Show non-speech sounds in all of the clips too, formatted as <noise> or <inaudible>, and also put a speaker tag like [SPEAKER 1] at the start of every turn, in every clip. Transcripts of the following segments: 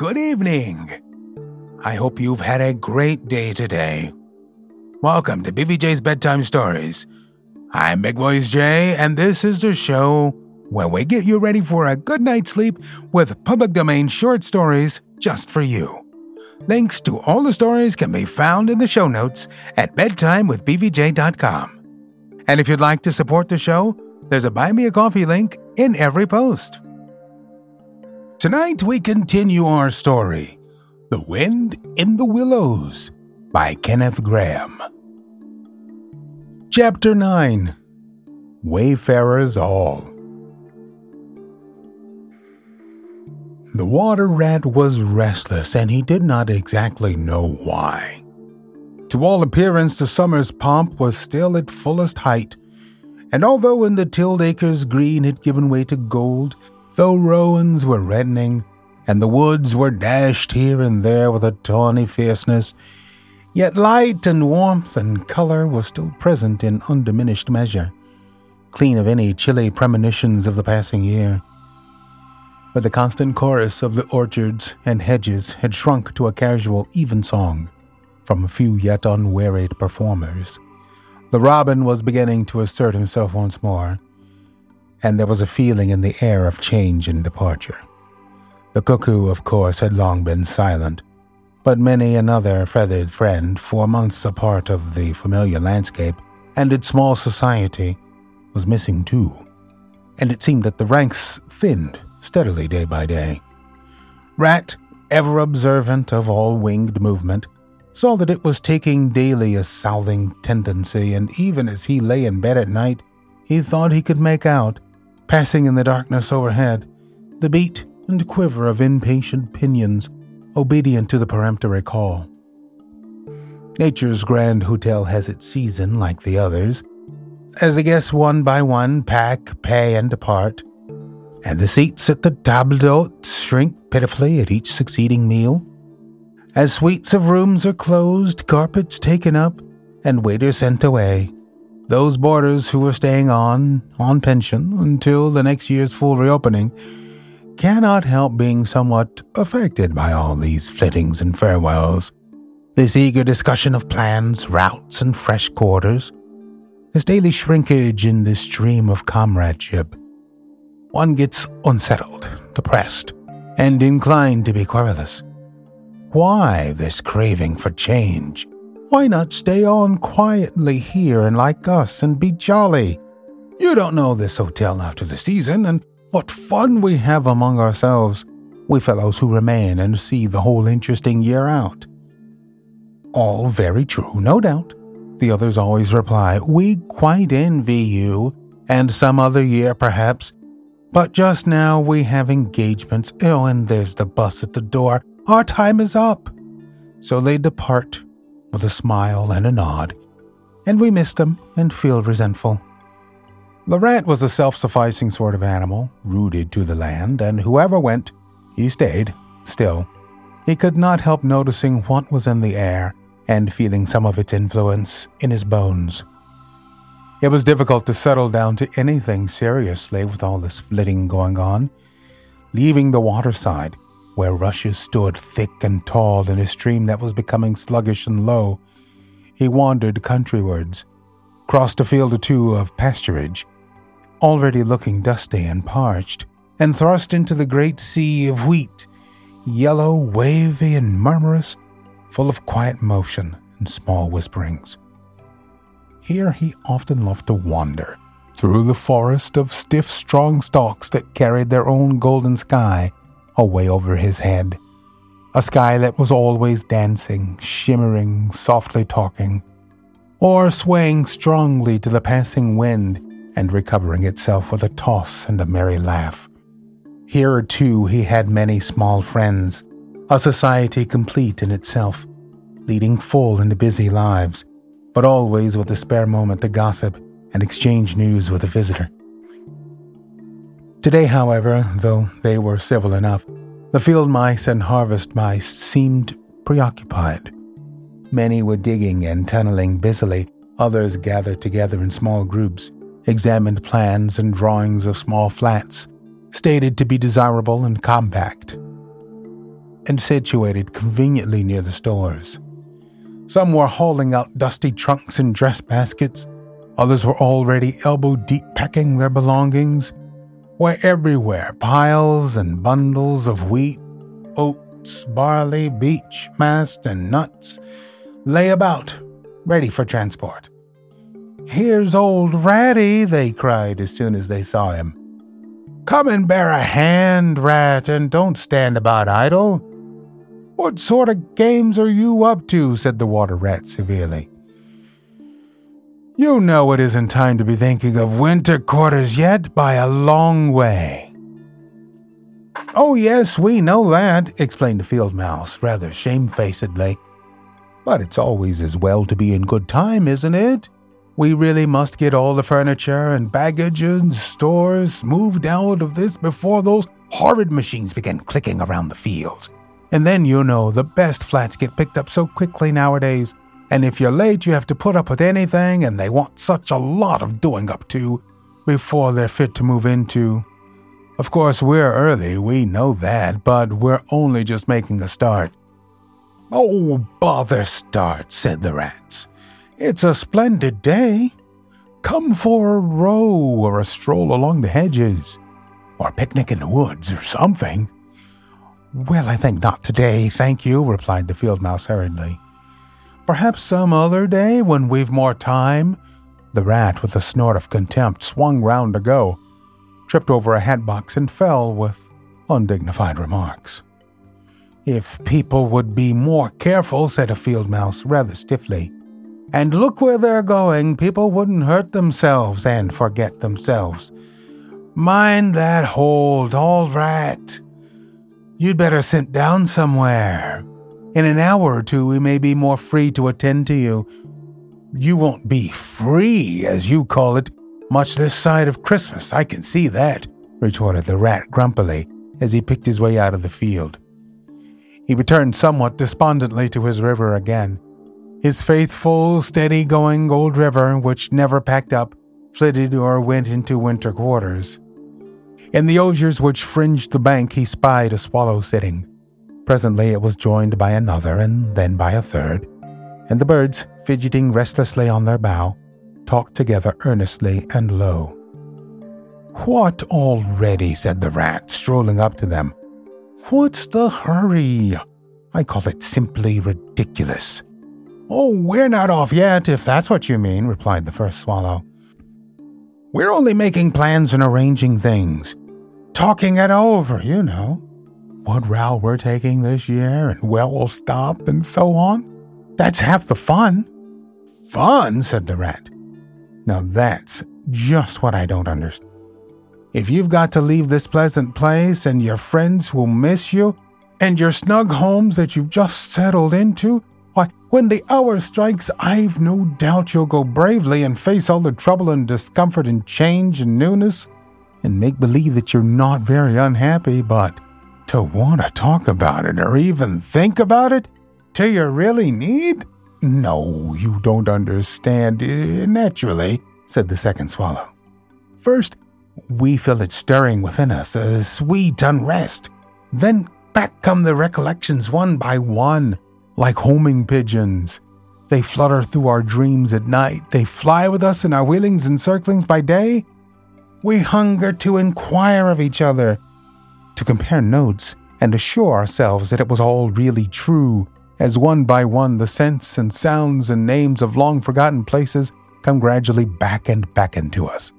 [SPEAKER 1] good evening. I hope you've had a great day today. Welcome to BVJ's Bedtime Stories. I'm Big Voice Jay, and this is the show where we get you ready for a good night's sleep with public domain short stories just for you. Links to all the stories can be found in the show notes at bedtimewithbvj.com. And if you'd like to support the show, there's a Buy Me a Coffee link in every post. Tonight we continue our story The Wind in the Willows by Kenneth Grahame. Chapter 9 Wayfarers All The water rat was restless and he did not exactly know why. To all appearance, the summer's pomp was still at fullest height, and although in the tilled acres green had given way to gold, though rowans were reddening, and the woods were dashed here and there with a tawny fierceness, yet light and warmth and color were still present in undiminished measure, clean of any chilly premonitions of the passing year. But the constant chorus of the orchards and hedges had shrunk to a casual evensong from a few yet unwearied performers. The robin was beginning to assert himself once more, and there was a feeling in the air of change and departure. The cuckoo, of course, had long been silent, but many another feathered friend, for months a part of the familiar landscape and its small society, was missing too, and it seemed that the ranks thinned steadily day by day. Rat, ever observant of all winged movement, saw that it was taking daily a southing tendency, and even as he lay in bed at night, he thought he could make out, passing in the darkness overhead, the beat and quiver of impatient pinions, obedient to the peremptory call. Nature's grand hotel has its season like the others. As the guests one by one pack, pay, and depart, and the seats at the table d'hote shrink pitifully at each succeeding meal. As suites of rooms are closed, carpets taken up, and waiters sent away, those boarders who are staying on, on pension, until the next year's full reopening, cannot help being somewhat affected by all these flittings and farewells, this eager discussion of plans, routes, and fresh quarters, this daily shrinkage in this stream of comradeship one gets unsettled, depressed, and inclined to be querulous. Why this craving for change? Why not stay on quietly here and like us and be jolly? You don't know this hotel after the season, and what fun we have among ourselves, we fellows who remain and see the whole interesting year out. All very true, no doubt. The others always reply, We quite envy you, and some other year, perhaps, but just now we have engagements. Oh, and there's the bus at the door. Our time is up. So they depart with a smile and a nod, and we miss them and feel resentful. The rat was a self sufficing sort of animal, rooted to the land, and whoever went, he stayed, still. He could not help noticing what was in the air and feeling some of its influence in his bones. It was difficult to settle down to anything seriously with all this flitting going on. Leaving the waterside, where rushes stood thick and tall in a stream that was becoming sluggish and low, he wandered countrywards, crossed a field or two of pasturage, already looking dusty and parched, and thrust into the great sea of wheat, yellow, wavy, and murmurous, full of quiet motion and small whisperings. Here he often loved to wander, through the forest of stiff, strong stalks that carried their own golden sky away over his head. A sky that was always dancing, shimmering, softly talking, or swaying strongly to the passing wind and recovering itself with a toss and a merry laugh. Here, too, he had many small friends, a society complete in itself, leading full and busy lives, but always with a spare moment to gossip and exchange news with a visitor. Today, however, though they were civil enough, the field mice and harvest mice seemed preoccupied. Many were digging and tunneling busily, others gathered together in small groups, examined plans and drawings of small flats, stated to be desirable and compact. and situated conveniently near the stores. Some were hauling out dusty trunks and dress baskets. Others were already elbow deep packing their belongings. Where everywhere piles and bundles of wheat, oats, barley, beech, mast, and nuts lay about, ready for transport. Here's old Ratty, they cried as soon as they saw him. Come and bear a hand, Rat, and don't stand about idle. What sort of games are you up to? said the water rat severely. You know it isn't time to be thinking of winter quarters yet by a long way. Oh, yes, we know that, explained the field mouse rather shamefacedly. But it's always as well to be in good time, isn't it? We really must get all the furniture and baggage and stores moved out of this before those horrid machines begin clicking around the fields. And then, you know, the best flats get picked up so quickly nowadays. And if you're late, you have to put up with anything, and they want such a lot of doing up to before they're fit to move into. Of course, we're early, we know that, but we're only just making a start. Oh, bother start, said the rats. It's a splendid day. Come for a row or a stroll along the hedges, or a picnic in the woods or something. Well, I think not today, thank you, replied the field mouse hurriedly. Perhaps some other day when we've more time. The rat, with a snort of contempt, swung round to go, tripped over a hat box, and fell with undignified remarks. If people would be more careful, said a field mouse rather stiffly, and look where they're going, people wouldn't hurt themselves and forget themselves. Mind that hold, all right. You'd better sit down somewhere. In an hour or two, we may be more free to attend to you. You won't be free, as you call it, much this side of Christmas, I can see that, retorted the rat grumpily as he picked his way out of the field. He returned somewhat despondently to his river again his faithful, steady going old river, which never packed up, flitted, or went into winter quarters. In the osiers which fringed the bank, he spied a swallow sitting. Presently it was joined by another, and then by a third, and the birds, fidgeting restlessly on their bough, talked together earnestly and low. What already? said the rat, strolling up to them. What's the hurry? I call it simply ridiculous. Oh, we're not off yet, if that's what you mean, replied the first swallow. We're only making plans and arranging things. Talking it over, you know. What route we're taking this year and where we'll stop and so on. That's half the fun. Fun, said the rat. Now that's just what I don't understand. If you've got to leave this pleasant place and your friends will miss you, and your snug homes that you've just settled into, why, when the hour strikes, I've no doubt you'll go bravely and face all the trouble and discomfort and change and newness, and make believe that you're not very unhappy, but to want to talk about it or even think about it till you really need? No, you don't understand. Eh, naturally, said the second swallow. First, we feel it stirring within us, a sweet unrest. Then back come the recollections one by one like homing pigeons. They flutter through our dreams at night. They fly with us in our wheelings and circlings by day. We hunger to inquire of each other, to compare notes, and assure ourselves that it was all really true, as one by one the scents and sounds and names of long forgotten places come gradually back and back into us.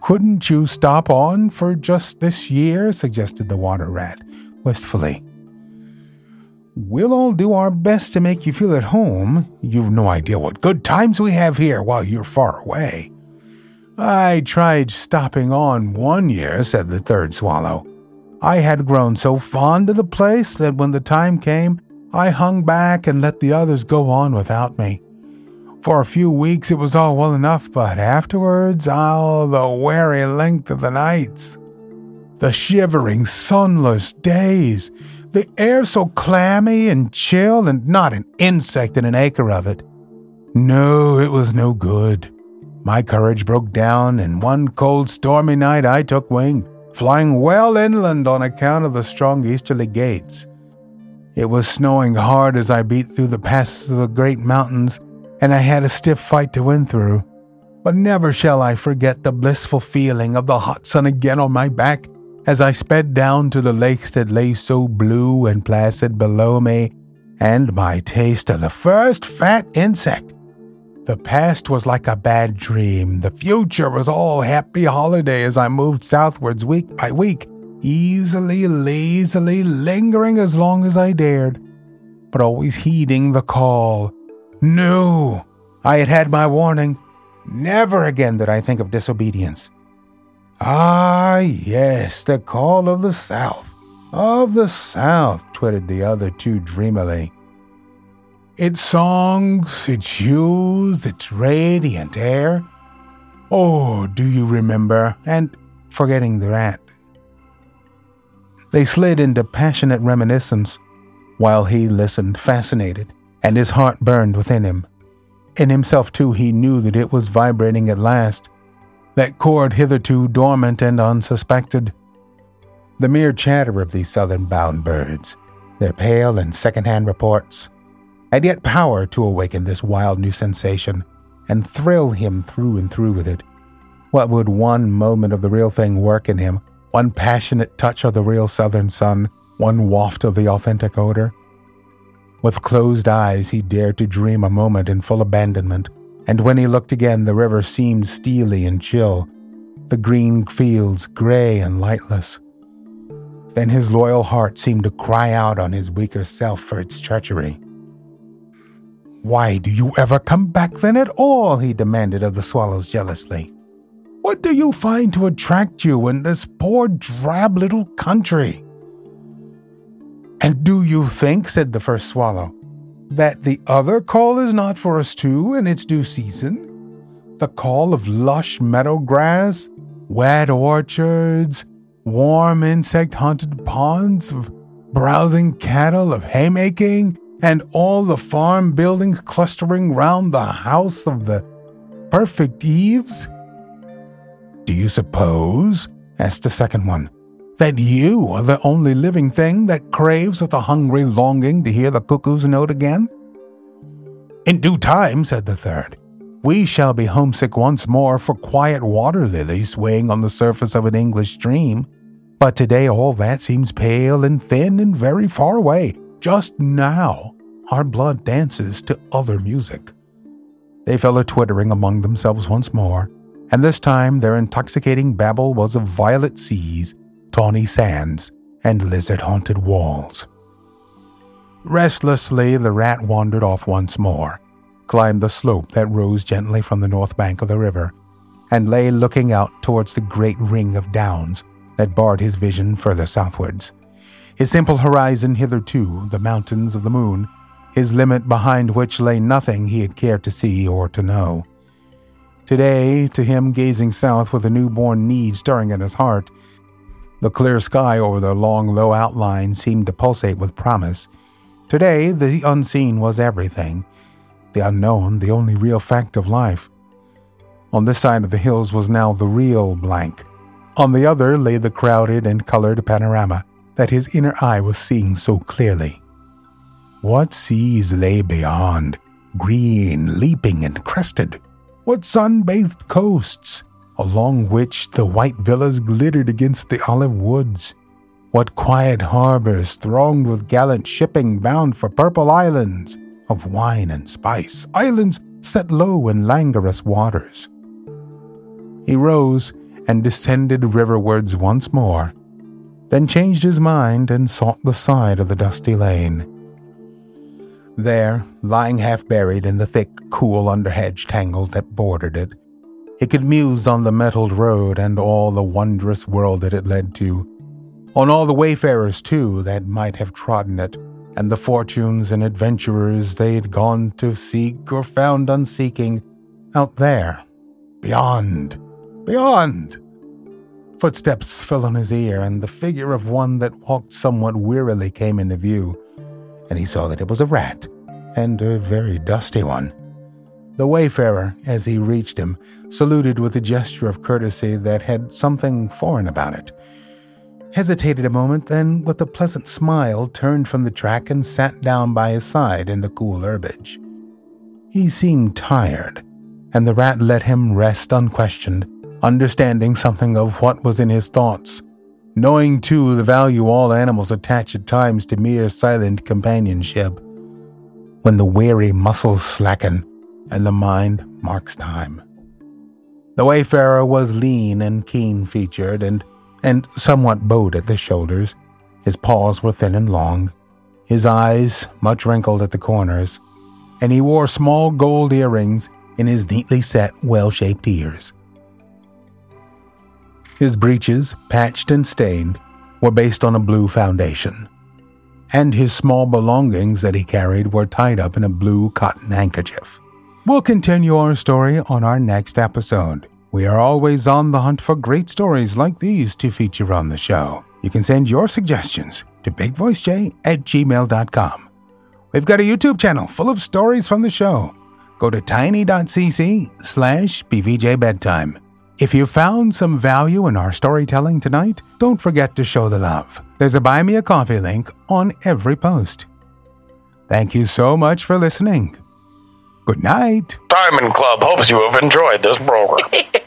[SPEAKER 1] Couldn't you stop on for just this year? suggested the water rat, wistfully. We'll all do our best to make you feel at home. You've no idea what good times we have here while you're far away. I tried stopping on one year, said the third swallow. I had grown so fond of the place that when the time came, I hung back and let the others go on without me. For a few weeks it was all well enough, but afterwards, oh, the weary length of the nights. The shivering, sunless days, the air so clammy and chill, and not an insect in an acre of it. No, it was no good. My courage broke down, and one cold, stormy night I took wing, flying well inland on account of the strong easterly gates. It was snowing hard as I beat through the passes of the great mountains, and I had a stiff fight to win through. But never shall I forget the blissful feeling of the hot sun again on my back as I sped down to the lakes that lay so blue and placid below me, and my taste of the first fat insect. The past was like a bad dream. The future was all happy holiday as I moved southwards week by week, easily, lazily, lingering as long as I dared, but always heeding the call. No, I had had my warning. Never again did I think of disobedience. Ah, yes, the call of the South. Of the South, twittered the other two dreamily. Its songs, its hues, its radiant air. Oh, do you remember? And forgetting the rat. They slid into passionate reminiscence while he listened, fascinated, and his heart burned within him. In himself, too, he knew that it was vibrating at last, that chord hitherto dormant and unsuspected. The mere chatter of these southern bound birds, their pale and second-hand reports, had yet power to awaken this wild new sensation and thrill him through and through with it. What would one moment of the real thing work in him one passionate touch of the real southern sun, one waft of the authentic odor. With closed eyes, he dared to dream a moment in full abandonment, and when he looked again, the river seemed steely and chill, the green fields gray and lightless. Then his loyal heart seemed to cry out on his weaker self for its treachery. Why do you ever come back then at all? he demanded of the swallows jealously. What do you find to attract you in this poor, drab little country? And do you think, said the first swallow, that the other call is not for us too in its due season? The call of lush meadow grass, wet orchards, warm insect haunted ponds, of browsing cattle, of haymaking, and all the farm buildings clustering round the house of the perfect eaves? Do you suppose, asked the second one, that you are the only living thing that craves with a hungry longing to hear the cuckoo's note again? In due time, said the third, we shall be homesick once more for quiet water lilies swaying on the surface of an English stream. But today all that seems pale and thin and very far away. Just now, our blood dances to other music. They fell a twittering among themselves once more, and this time their intoxicating babble was of violet seas, tawny sands, and lizard haunted walls. Restlessly, the rat wandered off once more, climbed the slope that rose gently from the north bank of the river, and lay looking out towards the great ring of downs that barred his vision further southwards. His simple horizon hitherto, the mountains of the moon, his limit behind which lay nothing he had cared to see or to know. Today, to him gazing south with a newborn need stirring in his heart, the clear sky over the long, low outline seemed to pulsate with promise. Today, the unseen was everything, the unknown the only real fact of life. On this side of the hills was now the real blank. On the other lay the crowded and colored panorama that his inner eye was seeing so clearly. What seas lay beyond, green, leaping, and crested? What sun-bathed coasts, along which the white villas glittered against the olive woods. What quiet harbors thronged with gallant shipping bound for purple islands of wine and spice, islands set low in languorous waters. He rose and descended riverwards once more, then changed his mind and sought the side of the dusty lane. There, lying half buried in the thick, cool underhedge tangle that bordered it, he could muse on the metalled road and all the wondrous world that it led to, on all the wayfarers, too, that might have trodden it, and the fortunes and adventurers they'd gone to seek or found unseeking out there, beyond, beyond. Footsteps fell on his ear, and the figure of one that walked somewhat wearily came into view and he saw that it was a rat, and a very dusty one. The wayfarer, as he reached him, saluted with a gesture of courtesy that had something foreign about it. hesitated a moment, then, with a pleasant smile, turned from the track and sat down by his side in the cool herbage. He seemed tired, and the rat let him rest unquestioned, understanding something of what was in his thoughts, knowing too the value all animals attach at times to mere silent companionship. When the weary muscles slacken and the mind marks time. The wayfarer was lean and keen featured and and somewhat bowed at the shoulders. His paws were thin and long, his eyes much wrinkled at the corners, and he wore small gold earrings in his neatly set, well shaped ears. His breeches, patched and stained, were based on a blue foundation, and his small belongings that he carried were tied up in a blue cotton handkerchief. We'll continue our story on our next episode. We are always on the hunt for great stories like these to feature on the show. You can send your suggestions to bigvoicejay at gmail.com. We've got a YouTube channel full of stories from the show. Go to tiny.cc slash bvjbedtime. If you found some value in our storytelling tonight, don't forget to show the love. There's a Buy Me a Coffee link on every post. Thank you so much for listening. Good night.
[SPEAKER 2] Diamond Club hopes you have enjoyed this program. <laughs>